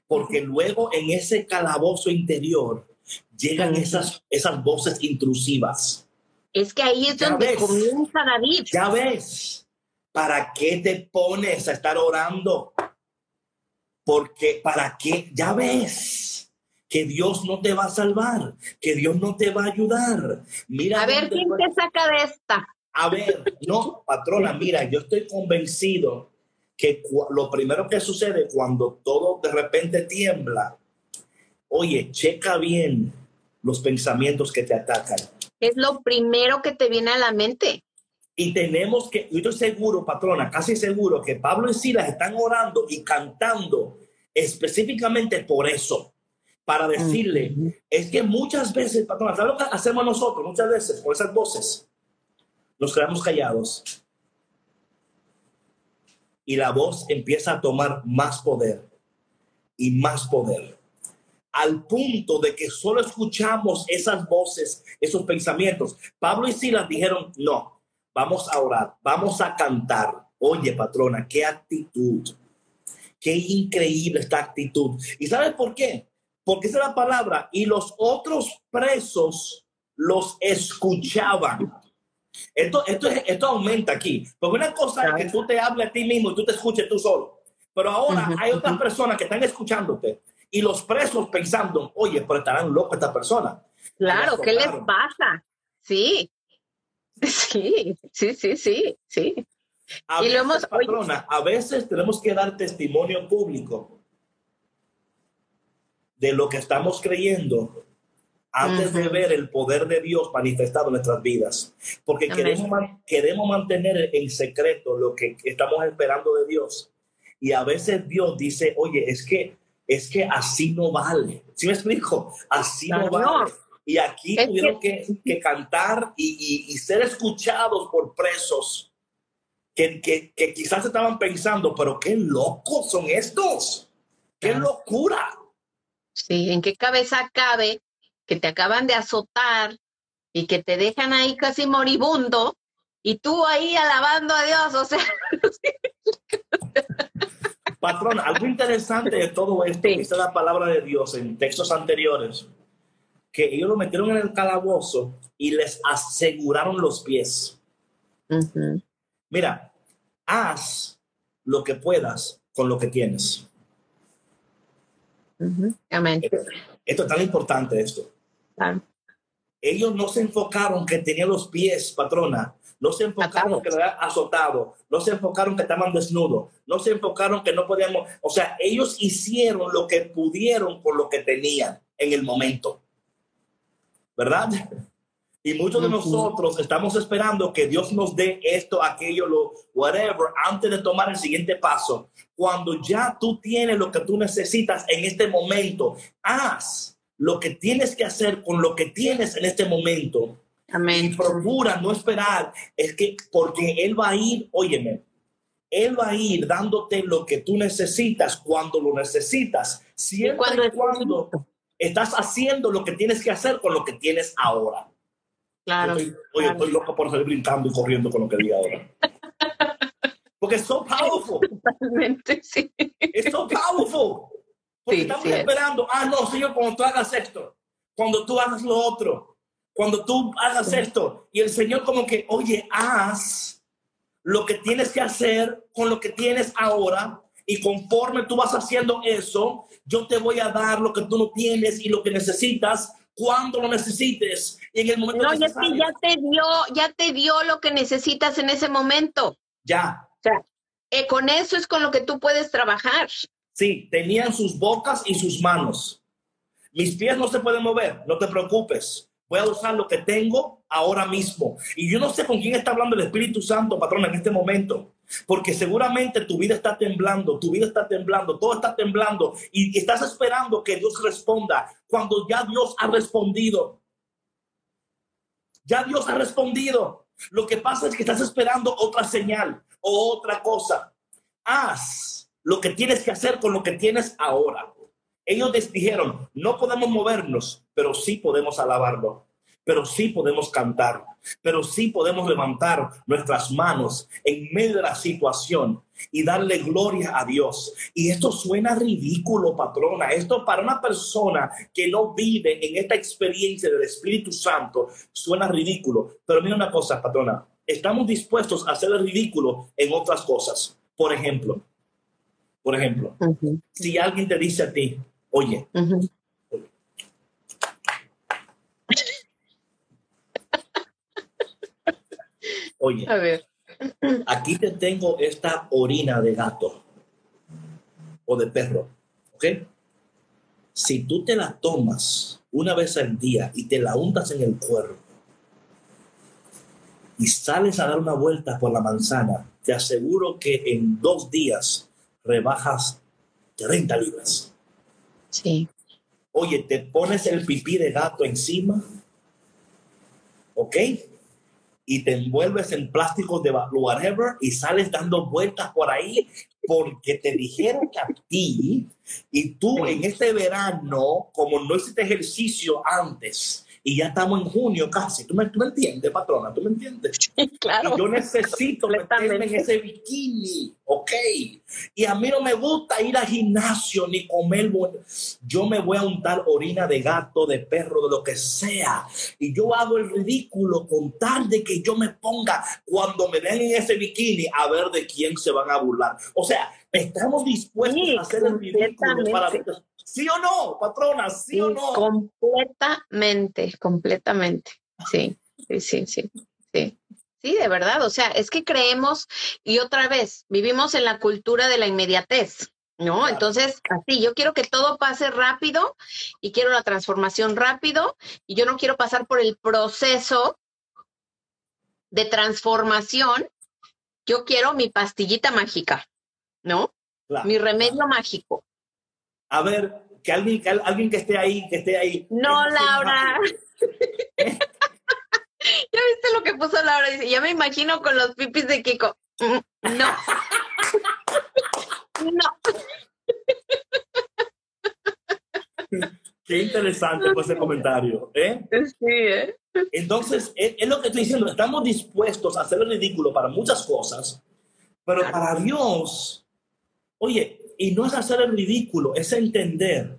Porque luego en ese calabozo interior llegan esas, esas voces intrusivas. Es que ahí es donde comienza David. Ya ves, ¿para qué te pones a estar orando? Porque para qué, ya ves que Dios no te va a salvar, que Dios no te va a ayudar. Mira a ver quién te saca de esta. A ver, no, patrona, mira, yo estoy convencido que lo primero que sucede cuando todo de repente tiembla, oye, checa bien los pensamientos que te atacan. Es lo primero que te viene a la mente. Y tenemos que, yo estoy seguro, patrona, casi seguro que Pablo y Silas están orando y cantando específicamente por eso, para decirle, es que muchas veces, patrona, ¿sabes lo que hacemos nosotros? Muchas veces con esas voces, nos quedamos callados y la voz empieza a tomar más poder y más poder. Al punto de que solo escuchamos esas voces, esos pensamientos. Pablo y Silas dijeron, no, vamos a orar, vamos a cantar. Oye, patrona, qué actitud. Qué increíble esta actitud. ¿Y sabes por qué? Porque esa es la palabra. Y los otros presos los escuchaban. Esto, esto, esto aumenta aquí. Porque una cosa es que tú te hables a ti mismo y tú te escuches tú solo. Pero ahora hay otras personas que están escuchándote y los presos pensando, oye, pero estarán locos esta persona. Claro, ¿qué les pasa? Sí, sí, sí, sí, sí, sí. A y veces, lo hemos, patrona, a veces tenemos que dar testimonio público de lo que estamos creyendo antes de ver el poder de Dios manifestado en nuestras vidas. Porque queremos, queremos mantener en secreto lo que estamos esperando de Dios. Y a veces Dios dice, oye, es que, es que así no vale. ¿Sí me explico? Así no, vale. Y aquí tuvieron que, cantar y, ser escuchados por presos que, que, quizás estaban pensando, pero qué locos son estos. ¡Qué locura! Sí, ¿en qué cabeza cabe que te acaban de azotar y que te dejan ahí casi moribundo y tú ahí alabando a Dios? O sea. Patrón, algo interesante de todo esto, es la palabra de Dios en textos anteriores, que ellos lo metieron en el calabozo y les aseguraron los pies. Mira, haz lo que puedas con lo que tienes. Amén. Esto, es tan importante esto. Ellos no se enfocaron que tenían los pies, patrona. No se enfocaron que lo había azotado. No se enfocaron que estaban desnudos. No se enfocaron que no podíamos. O sea, ellos hicieron lo que pudieron con lo que tenían en el momento. ¿verdad? Y muchos de nosotros estamos esperando que Dios nos dé esto, aquello, lo whatever, antes de tomar el siguiente paso. Cuando ya tú tienes lo que tú necesitas en este momento, haz lo que tienes que hacer con lo que tienes en este momento. Amén. Y procura no esperar, es que porque Él va a ir, óyeme, Él va a ir dándote lo que tú necesitas cuando lo necesitas, siempre cuando, y cuando estás haciendo lo que tienes que hacer con lo que tienes ahora. Claro. oye, estoy loco por salir brincando y corriendo con lo que diga ahora. Porque es so powerful. Totalmente, sí. Es so powerful. Porque estamos esperando, ah, no, Señor, cuando tú hagas esto, cuando tú hagas lo otro, cuando tú hagas esto, y el Señor como que, oye, haz lo que tienes que hacer con lo que tienes ahora, y conforme tú vas haciendo eso, yo te voy a dar lo que tú no tienes y lo que necesitas cuando lo necesites y en el momento no, ya, ya te dio, ya te dio lo que necesitas en ese momento. Ya. O sea, eh, con eso es con lo que tú puedes trabajar. Sí, tenían sus bocas y sus manos. Mis pies no se pueden mover, no te preocupes. Voy a usar lo que tengo ahora mismo. Y yo no sé con quién está hablando el Espíritu Santo, patrón, en este momento. Porque seguramente tu vida está temblando, tu vida está temblando, todo está temblando y estás esperando que Dios responda cuando ya Dios ha respondido. Ya Dios ha respondido. Lo que pasa es que estás esperando otra señal o otra cosa. Haz lo que tienes que hacer con lo que tienes ahora. Ellos les dijeron, no podemos movernos, pero sí podemos alabarlo pero sí podemos cantar, pero sí podemos levantar nuestras manos en medio de la situación y darle gloria a Dios. Y esto suena ridículo, patrona. Esto para una persona que no vive en esta experiencia del Espíritu Santo suena ridículo. Pero mira una cosa, patrona. Estamos dispuestos a hacer el ridículo en otras cosas. Por ejemplo, por ejemplo, si alguien te dice a ti, oye, Oye, a ver. aquí te tengo esta orina de gato o de perro, ¿ok? Si tú te la tomas una vez al día y te la untas en el cuerpo y sales a dar una vuelta por la manzana, te aseguro que en dos días rebajas 30 libras. Sí. Oye, te pones el pipí de gato encima, ¿ok? y te envuelves en plásticos de whatever y sales dando vueltas por ahí porque te dijeron que a ti y tú en este verano, como no hiciste ejercicio antes, y ya estamos en junio casi. ¿Tú me, tú me entiendes, patrona? ¿Tú me entiendes? claro. yo necesito meterme en ese bikini, ¿ok? Y a mí no me gusta ir al gimnasio ni comer. Yo me voy a untar orina de gato, de perro, de lo que sea. Y yo hago el ridículo con tal de que yo me ponga cuando me den en ese bikini a ver de quién se van a burlar. O sea, estamos dispuestos a hacer el ridículo para ¿Sí o no, patrona? ¿Sí, o no? Completamente, completamente. Sí, sí, sí, sí, sí. Sí, de verdad. O sea, es que creemos y otra vez vivimos en la cultura de la inmediatez. ¿no? Entonces, así, yo quiero que todo pase rápido y quiero la transformación rápido y yo no quiero pasar por el proceso de transformación. Yo quiero mi pastillita mágica, ¿no? Mi remedio mágico. A ver, que alguien, que alguien que esté ahí, que esté ahí. No, Laura. ¿Ya viste lo que puso Laura? Dice, ya me imagino con los pipis de Kiko. Mm, no. no. Qué interesante fue ese comentario. ¿eh? Sí, ¿eh? Entonces, es, lo que estoy diciendo, estamos dispuestos a hacer el ridículo para muchas cosas, pero para Dios, oye, y no es hacer el ridículo, es entender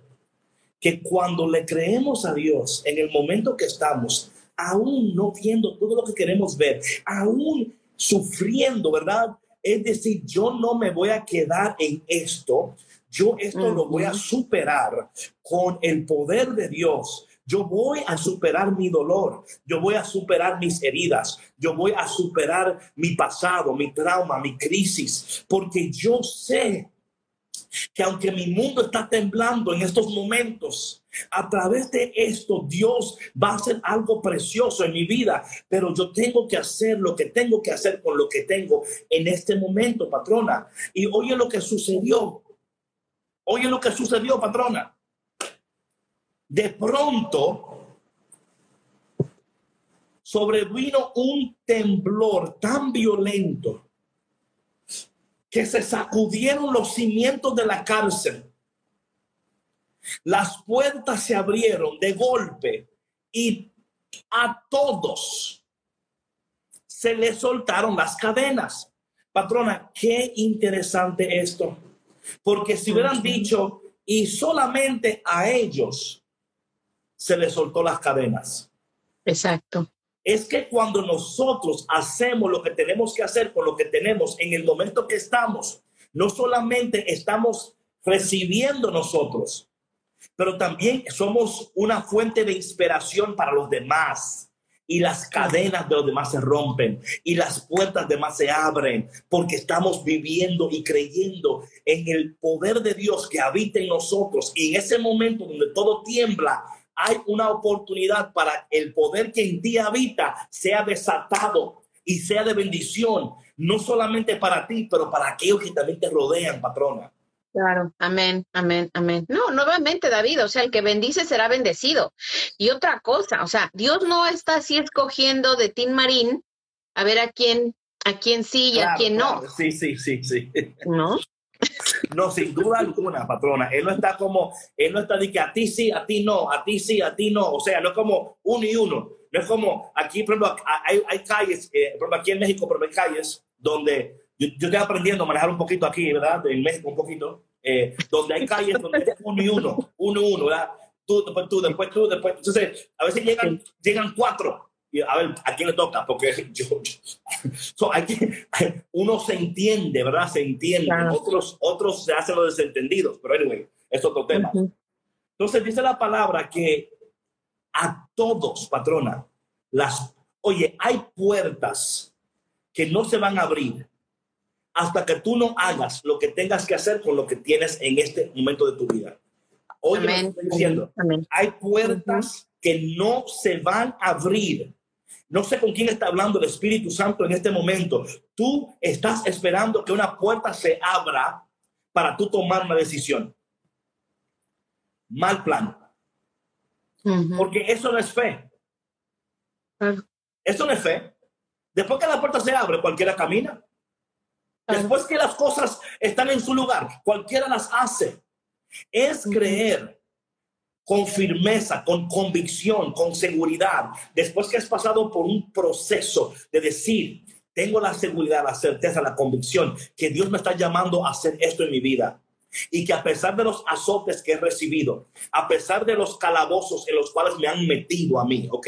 que cuando le creemos a Dios en el momento que estamos, aún no viendo todo lo que queremos ver, aún sufriendo, ¿verdad? Es decir, yo no me voy a quedar en esto, yo esto lo voy a superar con el poder de Dios. Yo voy a superar mi dolor, yo voy a superar mis heridas, yo voy a superar mi pasado, mi trauma, mi crisis, porque yo sé que aunque mi mundo está temblando en estos momentos, a través de esto Dios va a hacer algo precioso en mi vida, pero yo tengo que hacer lo que tengo que hacer con lo que tengo en este momento, patrona. Y oye lo que sucedió. Oye lo que sucedió, patrona. De pronto sobrevino un temblor tan violento que se sacudieron los cimientos de la cárcel. Las puertas se abrieron de golpe y a todos se les soltaron las cadenas. Patrona, qué interesante esto. Porque si hubieran dicho, y solamente a ellos se les soltó las cadenas. Exacto. Es que cuando nosotros hacemos lo que tenemos que hacer con lo que tenemos en el momento que estamos, no solamente estamos recibiendo nosotros, pero también somos una fuente de inspiración para los demás y las cadenas de los demás se rompen y las puertas de más se abren porque estamos viviendo y creyendo en el poder de Dios que habita en nosotros y en ese momento donde todo tiembla hay una oportunidad para el poder que en ti habita sea desatado y sea de bendición, no solamente para ti, pero para aquellos que también te rodean, patrona. Claro, amén, amén, amén. No, nuevamente David, o sea, el que bendice será bendecido. Y otra cosa, o sea, Dios no está así escogiendo de Tim Marín a ver a quién, a quién sí y a quién no. Sí, sí, sí, sí. ¿No? No, sin duda alguna, patrona. Él no está como, él no está de que a ti sí, a ti no, a ti sí, a ti no. O sea, no es como uno y uno. No es como aquí, por ejemplo, hay, hay calles, eh, por ejemplo, aquí en México, pero hay calles donde yo, estoy aprendiendo a manejar un poquito aquí, ¿verdad? En México un poquito, eh, donde hay calles donde es uno y uno, uno y uno, ¿verdad? Tú, después tú, después tú, después. Entonces, a veces llegan, llegan cuatro. Y a ver, ¿a quién le toca? Porque yo, so, hay que, uno se entiende, ¿verdad? Se entiende. Otros, otros se hacen los desentendidos. Pero anyway, es otro tema. Entonces dice la palabra que a todos, patrona, las, oye, hay puertas que no se van a abrir hasta que tú no hagas lo que tengas que hacer con lo que tienes en este momento de tu vida. Oye, estoy diciendo, hay puertas que no se van a abrir. No sé con quién está hablando el Espíritu Santo en este momento. Tú estás esperando que una puerta se abra para tú tomar una decisión. Mal plan. Porque eso no es fe. Eso no es fe. Después que la puerta se abre, cualquiera camina. Después que las cosas están en su lugar, cualquiera las hace. Es creer con firmeza, con convicción, con seguridad, después que has pasado por un proceso de decir, tengo la seguridad, la certeza, la convicción que Dios me está llamando a hacer esto en mi vida y que a pesar de los azotes que he recibido, a pesar de los calabozos en los cuales me han metido a mí, ¿ok?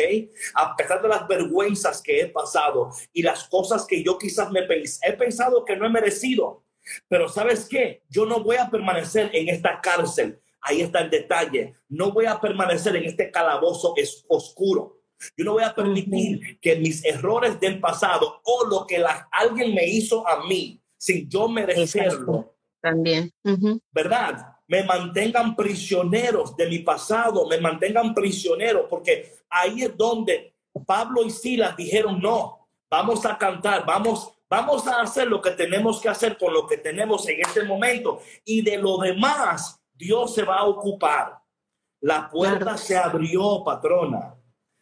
A pesar de las vergüenzas que he pasado y las cosas que yo quizás me he pensado que no he merecido, pero ¿sabes qué? Yo no voy a permanecer en esta cárcel. Ahí está el detalle. No voy a permanecer en este calabozo es oscuro. Yo no voy a permitir que mis errores del pasado o lo que alguien me hizo a mí, sin yo merecerlo, también. ¿Verdad? Me mantengan prisioneros de mi pasado, me mantengan prisioneros, porque ahí es donde Pablo y Silas dijeron, no, vamos a cantar, vamos, vamos a hacer lo que tenemos que hacer con lo que tenemos en este momento. Y de lo demás, Dios se va a ocupar. La puerta se abrió, patrona.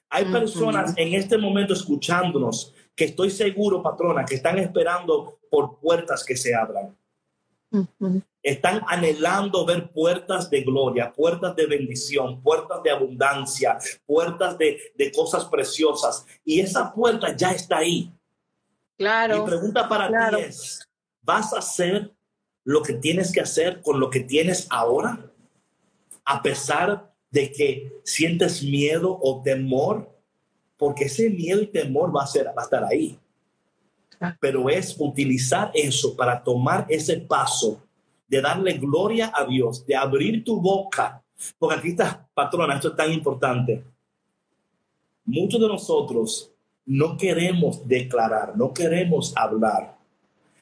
Hay personas en este momento escuchándonos que estoy seguro, patrona, que están esperando por puertas que se abran. Están anhelando ver puertas de gloria, puertas de bendición, puertas de abundancia, puertas de, de cosas preciosas. Y esa puerta ya está ahí. Claro. Mi pregunta para ti es, ¿vas a hacer lo que tienes que hacer con lo que tienes ahora? A pesar de que sientes miedo o temor, porque ese miedo y temor va a, ser, va a estar ahí. Pero es utilizar eso para tomar ese paso de darle gloria a Dios, de abrir tu boca. Porque aquí está, patrona, esto es tan importante. Muchos de nosotros no queremos declarar, no queremos hablar.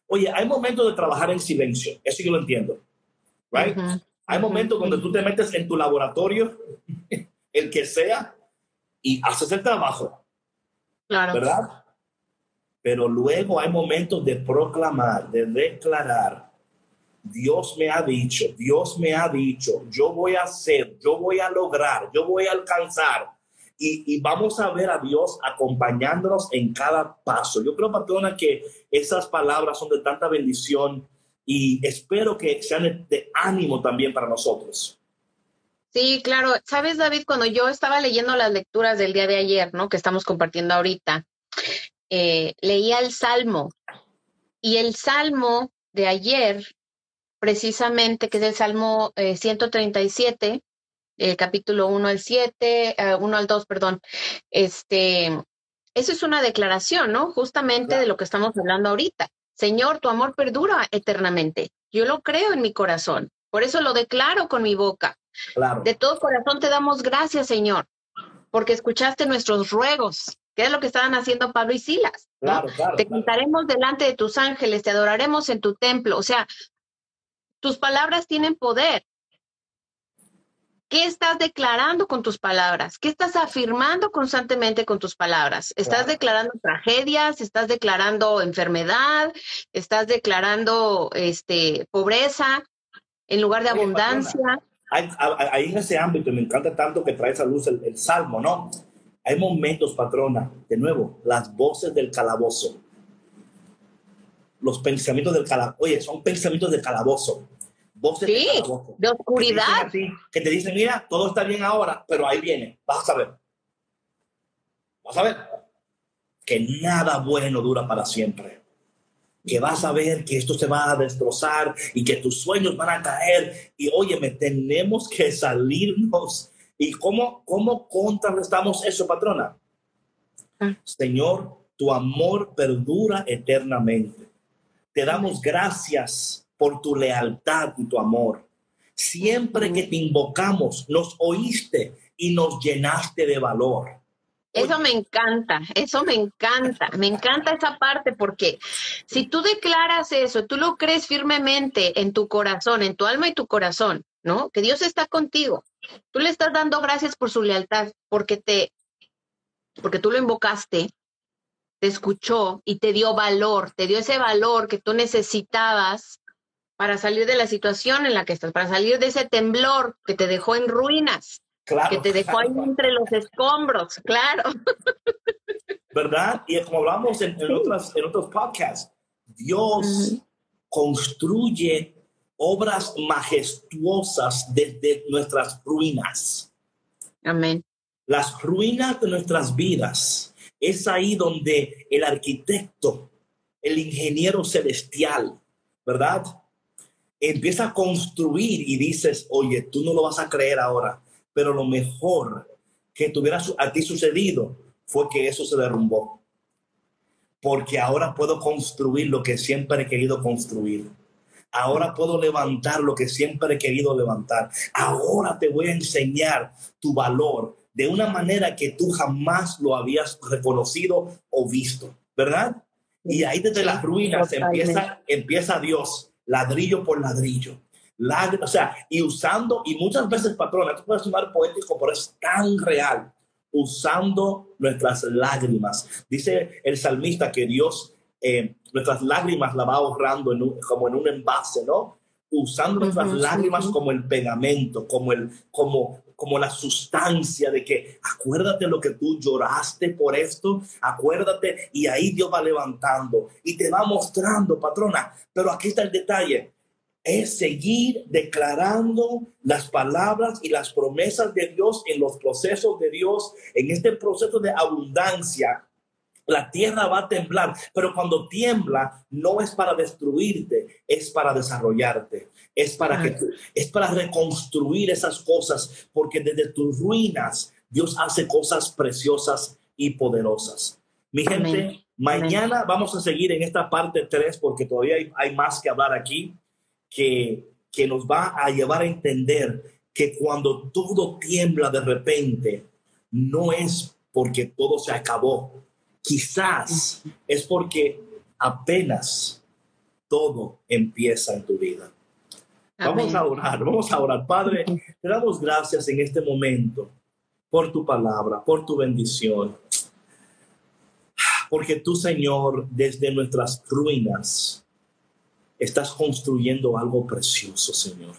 Oye, hay momentos de trabajar en silencio, eso yo lo entiendo. Right? Hay momentos donde tú te metes en tu laboratorio, el que sea, y haces el trabajo. Claro. ¿Verdad? Pero luego hay momentos de proclamar, de declarar. Dios me ha dicho, Dios me ha dicho, yo voy a hacer, yo voy a lograr, yo voy a alcanzar. Y, vamos a ver a Dios acompañándonos en cada paso. Yo creo, patrona, que esas palabras son de tanta bendición y espero que sean de ánimo también para nosotros. Sí, claro. Sabes, David, cuando yo estaba leyendo las lecturas del día de ayer, ¿no? Que estamos compartiendo ahorita, eh, leía el Salmo. Y el Salmo de ayer, precisamente, que es el Salmo 137, eh, el capítulo 1 al 7, 1 al 2, perdón, este, eso es una declaración, ¿no? Justamente de lo que estamos hablando ahorita. Señor, tu amor perdura eternamente. Yo lo creo en mi corazón. Por eso lo declaro con mi boca. De todo corazón te damos gracias, Señor, porque escuchaste nuestros ruegos, que es lo que estaban haciendo Pablo y Silas. te cantaremos delante de tus ángeles, te adoraremos en tu templo. O sea, tus palabras tienen poder. ¿Qué estás declarando con tus palabras? ¿Qué estás afirmando constantemente con tus palabras? ¿Estás declarando tragedias? ¿Estás declarando enfermedad? ¿Estás declarando este, pobreza en lugar de abundancia? Ahí en ese ámbito me encanta tanto que trae a luz el, salmo, ¿no? Hay momentos, patrona, de nuevo, las voces del calabozo. Los pensamientos del calabozo. Oye, son pensamientos del calabozo voces sí, de, oscuridad. Que te, dicen, mira, todo está bien ahora, pero ahí viene, vas a ver. Vas a ver que nada bueno dura para siempre. Que vas a ver que esto se va a destrozar y que tus sueños van a caer. Y óyeme, tenemos que salirnos. ¿Y cómo, cómo contrarrestamos eso, patrona? Ah. Señor, tu amor perdura eternamente. Te damos gracias por tu lealtad y tu amor. Siempre que te invocamos, nos oíste y nos llenaste de valor. Eso me encanta, eso me encanta, me encanta esa parte porque si tú declaras eso, tú lo crees firmemente en tu corazón, en tu alma y tu corazón, ¿no? Que Dios está contigo. Tú le estás dando gracias por su lealtad, porque te, porque tú lo invocaste, te escuchó y te dio valor, te dio ese valor que tú necesitabas para salir de la situación en la que estás, para salir de ese temblor que te dejó en ruinas, que te dejó ahí entre los escombros, claro. ¿Verdad? Y como hablamos en, otras, en otros podcasts, Dios construye obras majestuosas desde nuestras ruinas. Amén. Las ruinas de nuestras vidas. Es ahí donde el arquitecto, el ingeniero celestial, ¿verdad? Empieza a construir y dices, oye, tú no lo vas a creer ahora, pero lo mejor que tuviera a ti sucedido fue que eso se derrumbó. Porque ahora puedo construir lo que siempre he querido construir. Ahora puedo levantar lo que siempre he querido levantar. Ahora te voy a enseñar tu valor de una manera que tú jamás lo habías reconocido o visto, ¿verdad? Y ahí desde las ruinas empieza, empieza Dios ladrillo por ladrillo. o sea, y usando, y muchas veces, patrona, esto puede sonar poético, pero es tan real, usando nuestras lágrimas. Dice el salmista que Dios eh, nuestras lágrimas la va ahorrando en como en un envase, ¿no? usando nuestras lágrimas como el pegamento, como, el, como, como la sustancia de que acuérdate lo que tú lloraste por esto, acuérdate y ahí Dios va levantando y te va mostrando, patrona. Pero aquí está el detalle, es seguir declarando las palabras y las promesas de Dios en los procesos de Dios, en este proceso de abundancia la tierra va a temblar, pero cuando tiembla no es para destruirte, es para desarrollarte, es para que es para reconstruir esas cosas, porque desde tus ruinas Dios hace cosas preciosas y poderosas. Mi gente, mañana vamos a seguir en esta parte 3 porque todavía hay, más que hablar aquí que, que nos va a llevar a entender que cuando todo tiembla de repente, no es porque todo se acabó, Quizás es porque apenas todo empieza en tu vida. Vamos a orar, vamos a orar. Padre, te damos gracias en este momento por tu palabra, por tu bendición. Porque tú, Señor, desde nuestras ruinas, estás construyendo algo precioso, Señor.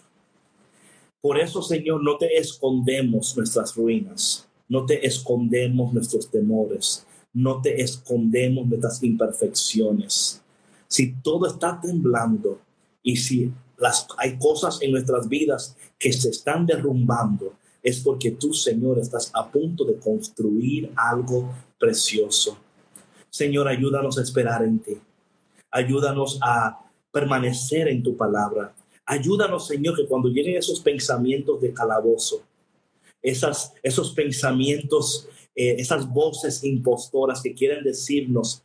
Por eso, Señor, no te escondemos nuestras ruinas, no te escondemos nuestros temores, no te escondemos nuestras imperfecciones. Si todo está temblando y si las, hay cosas en nuestras vidas que se están derrumbando, es porque tú, Señor, estás a punto de construir algo precioso. Señor, ayúdanos a esperar en ti. Ayúdanos a permanecer en tu palabra. Ayúdanos, Señor, que cuando lleguen esos pensamientos de calabozo, esos pensamientos eh, esas voces impostoras que quieren decirnos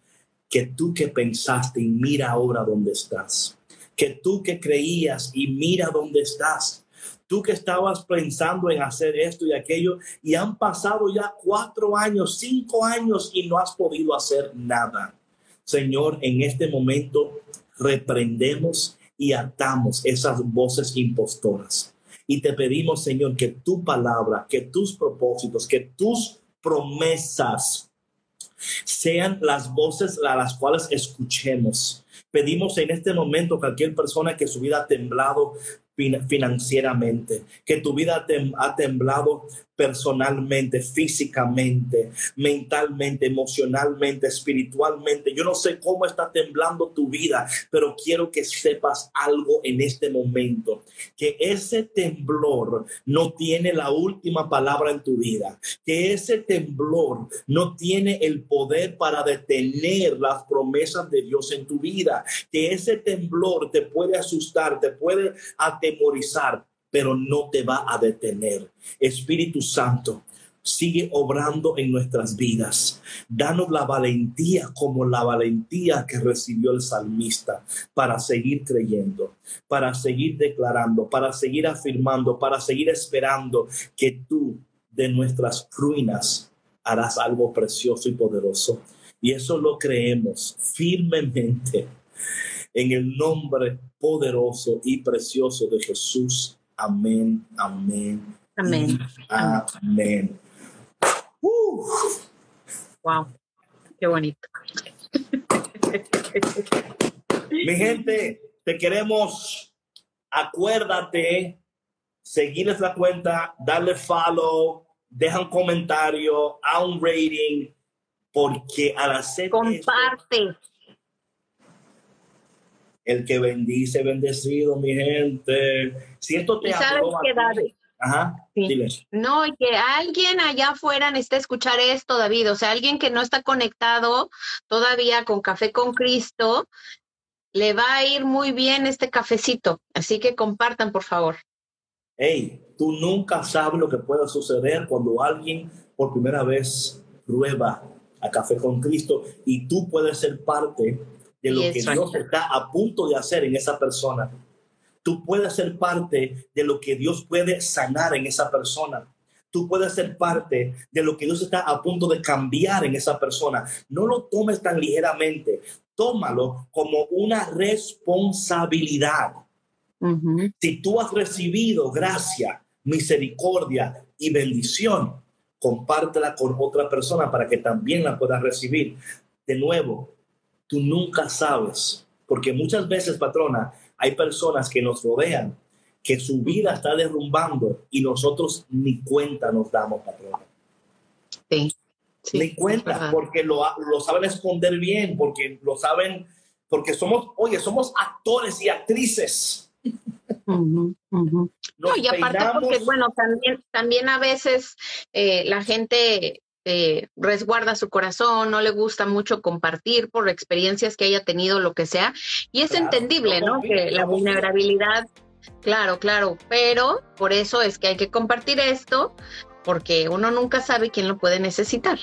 que tú que pensaste y mira ahora dónde estás, que tú que creías y mira dónde estás, tú que estabas pensando en hacer esto y aquello y han pasado ya cuatro años, cinco años y no has podido hacer nada. Señor, en este momento reprendemos y atamos esas voces impostoras. Y te pedimos, Señor, que tu palabra, que tus propósitos, que tus promesas sean las voces a las cuales escuchemos. Pedimos en este momento cualquier persona que su vida ha temblado financieramente, que tu vida ha temblado personalmente, físicamente, mentalmente, emocionalmente, espiritualmente. Yo no sé cómo está temblando tu vida, pero quiero que sepas algo en este momento, que ese temblor no tiene la última palabra en tu vida, que ese temblor no tiene el poder para detener las promesas de Dios en tu vida, que ese temblor te puede asustar, te puede atemorizar, pero no te va a detener. Espíritu Santo, sigue obrando en nuestras vidas. Danos la valentía como la valentía que recibió el salmista para seguir creyendo, para seguir declarando, para seguir afirmando, para seguir esperando que tú de nuestras ruinas harás algo precioso y poderoso. Y eso lo creemos firmemente en el nombre poderoso y precioso de Jesús. Amén, amén. Amén. Amén. Wow, qué bonito. Mi gente, te queremos, acuérdate, seguirles la cuenta, darle follow, deja un comentario, a un rating, porque al hacer comparte el que bendice, bendecido, mi gente. Si esto te Ajá, No, y que alguien allá afuera necesita escuchar esto, David. O sea, alguien que no está conectado todavía con Café con Cristo, le va a ir muy bien este cafecito. Así que compartan, por favor. Hey, tú nunca sabes lo que puede suceder cuando alguien por primera vez prueba a Café con Cristo y tú puedes ser parte de lo que Dios está a punto de hacer en esa persona. Tú puedes ser parte de lo que Dios puede sanar en esa persona. Tú puedes ser parte de lo que Dios está a punto de cambiar en esa persona. No lo tomes tan ligeramente. Tómalo como una responsabilidad. Si tú has recibido gracia, misericordia y bendición, compártela con otra persona para que también la pueda recibir. De nuevo, tú nunca sabes, porque muchas veces, patrona, hay personas que nos rodean que su vida está derrumbando y nosotros ni cuenta nos damos, patrón. Sí. ni cuenta, porque lo, lo saben esconder bien, porque lo saben, porque somos, oye, somos actores y actrices. No, y aparte porque, bueno, también, también a veces eh, la gente eh, resguarda su corazón, no le gusta mucho compartir por experiencias que haya tenido, lo que sea, y es entendible, ¿no? Que la vulnerabilidad, claro, claro, pero por eso es que hay que compartir esto, porque uno nunca sabe quién lo puede necesitar.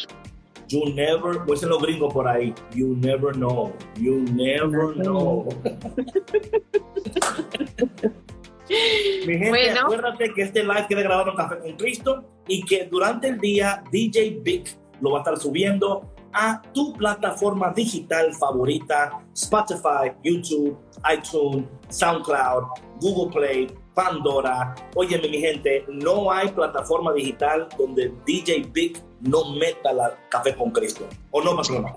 You never, pues los gringos por ahí, you never know, you never know. Mi gente, acuérdate que este live queda grabado en Café con Cristo y que durante el día DJ Big lo va a estar subiendo a tu plataforma digital favorita, Spotify, YouTube, iTunes, SoundCloud, Google Play, Pandora. Óyeme, mi gente, no hay plataforma digital donde DJ Big no meta la Café con Cristo. ¿O no, patrona?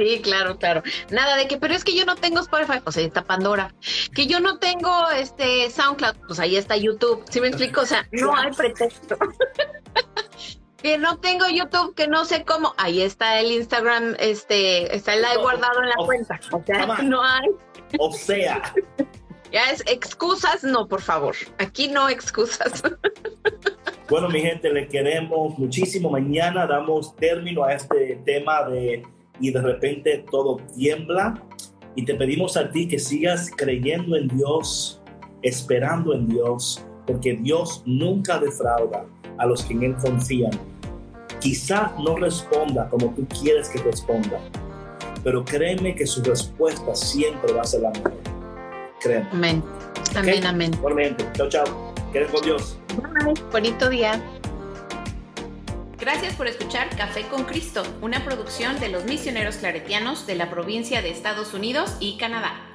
Sí, claro, claro. Nada de que, pero es que yo no tengo Spotify, pues ahí está Pandora. Que yo no tengo este SoundCloud, pues ahí está YouTube. ¿Sí me explico? O sea, no hay pretexto. que no tengo YouTube, que no sé cómo. Ahí está el Instagram, este, está el live guardado en la cuenta. O sea, no hay. O sea. Ya es excusas, no, por favor. Aquí no excusas. Bueno, mi gente, le queremos muchísimo. Mañana damos término a este tema de y de repente todo tiembla. Y te pedimos a ti que sigas creyendo en Dios, esperando en Dios, porque Dios nunca defrauda a los que en Él confían. Quizás no responda como tú quieres que responda, pero créeme que su respuesta siempre va a ser la mejor. Créeme. Amén. Amén, amén. Igualmente. Chao, chao. Con Dios. Bye. Bonito día. Gracias por escuchar Café con Cristo, una producción de los misioneros claretianos de la provincia de Estados Unidos y Canadá.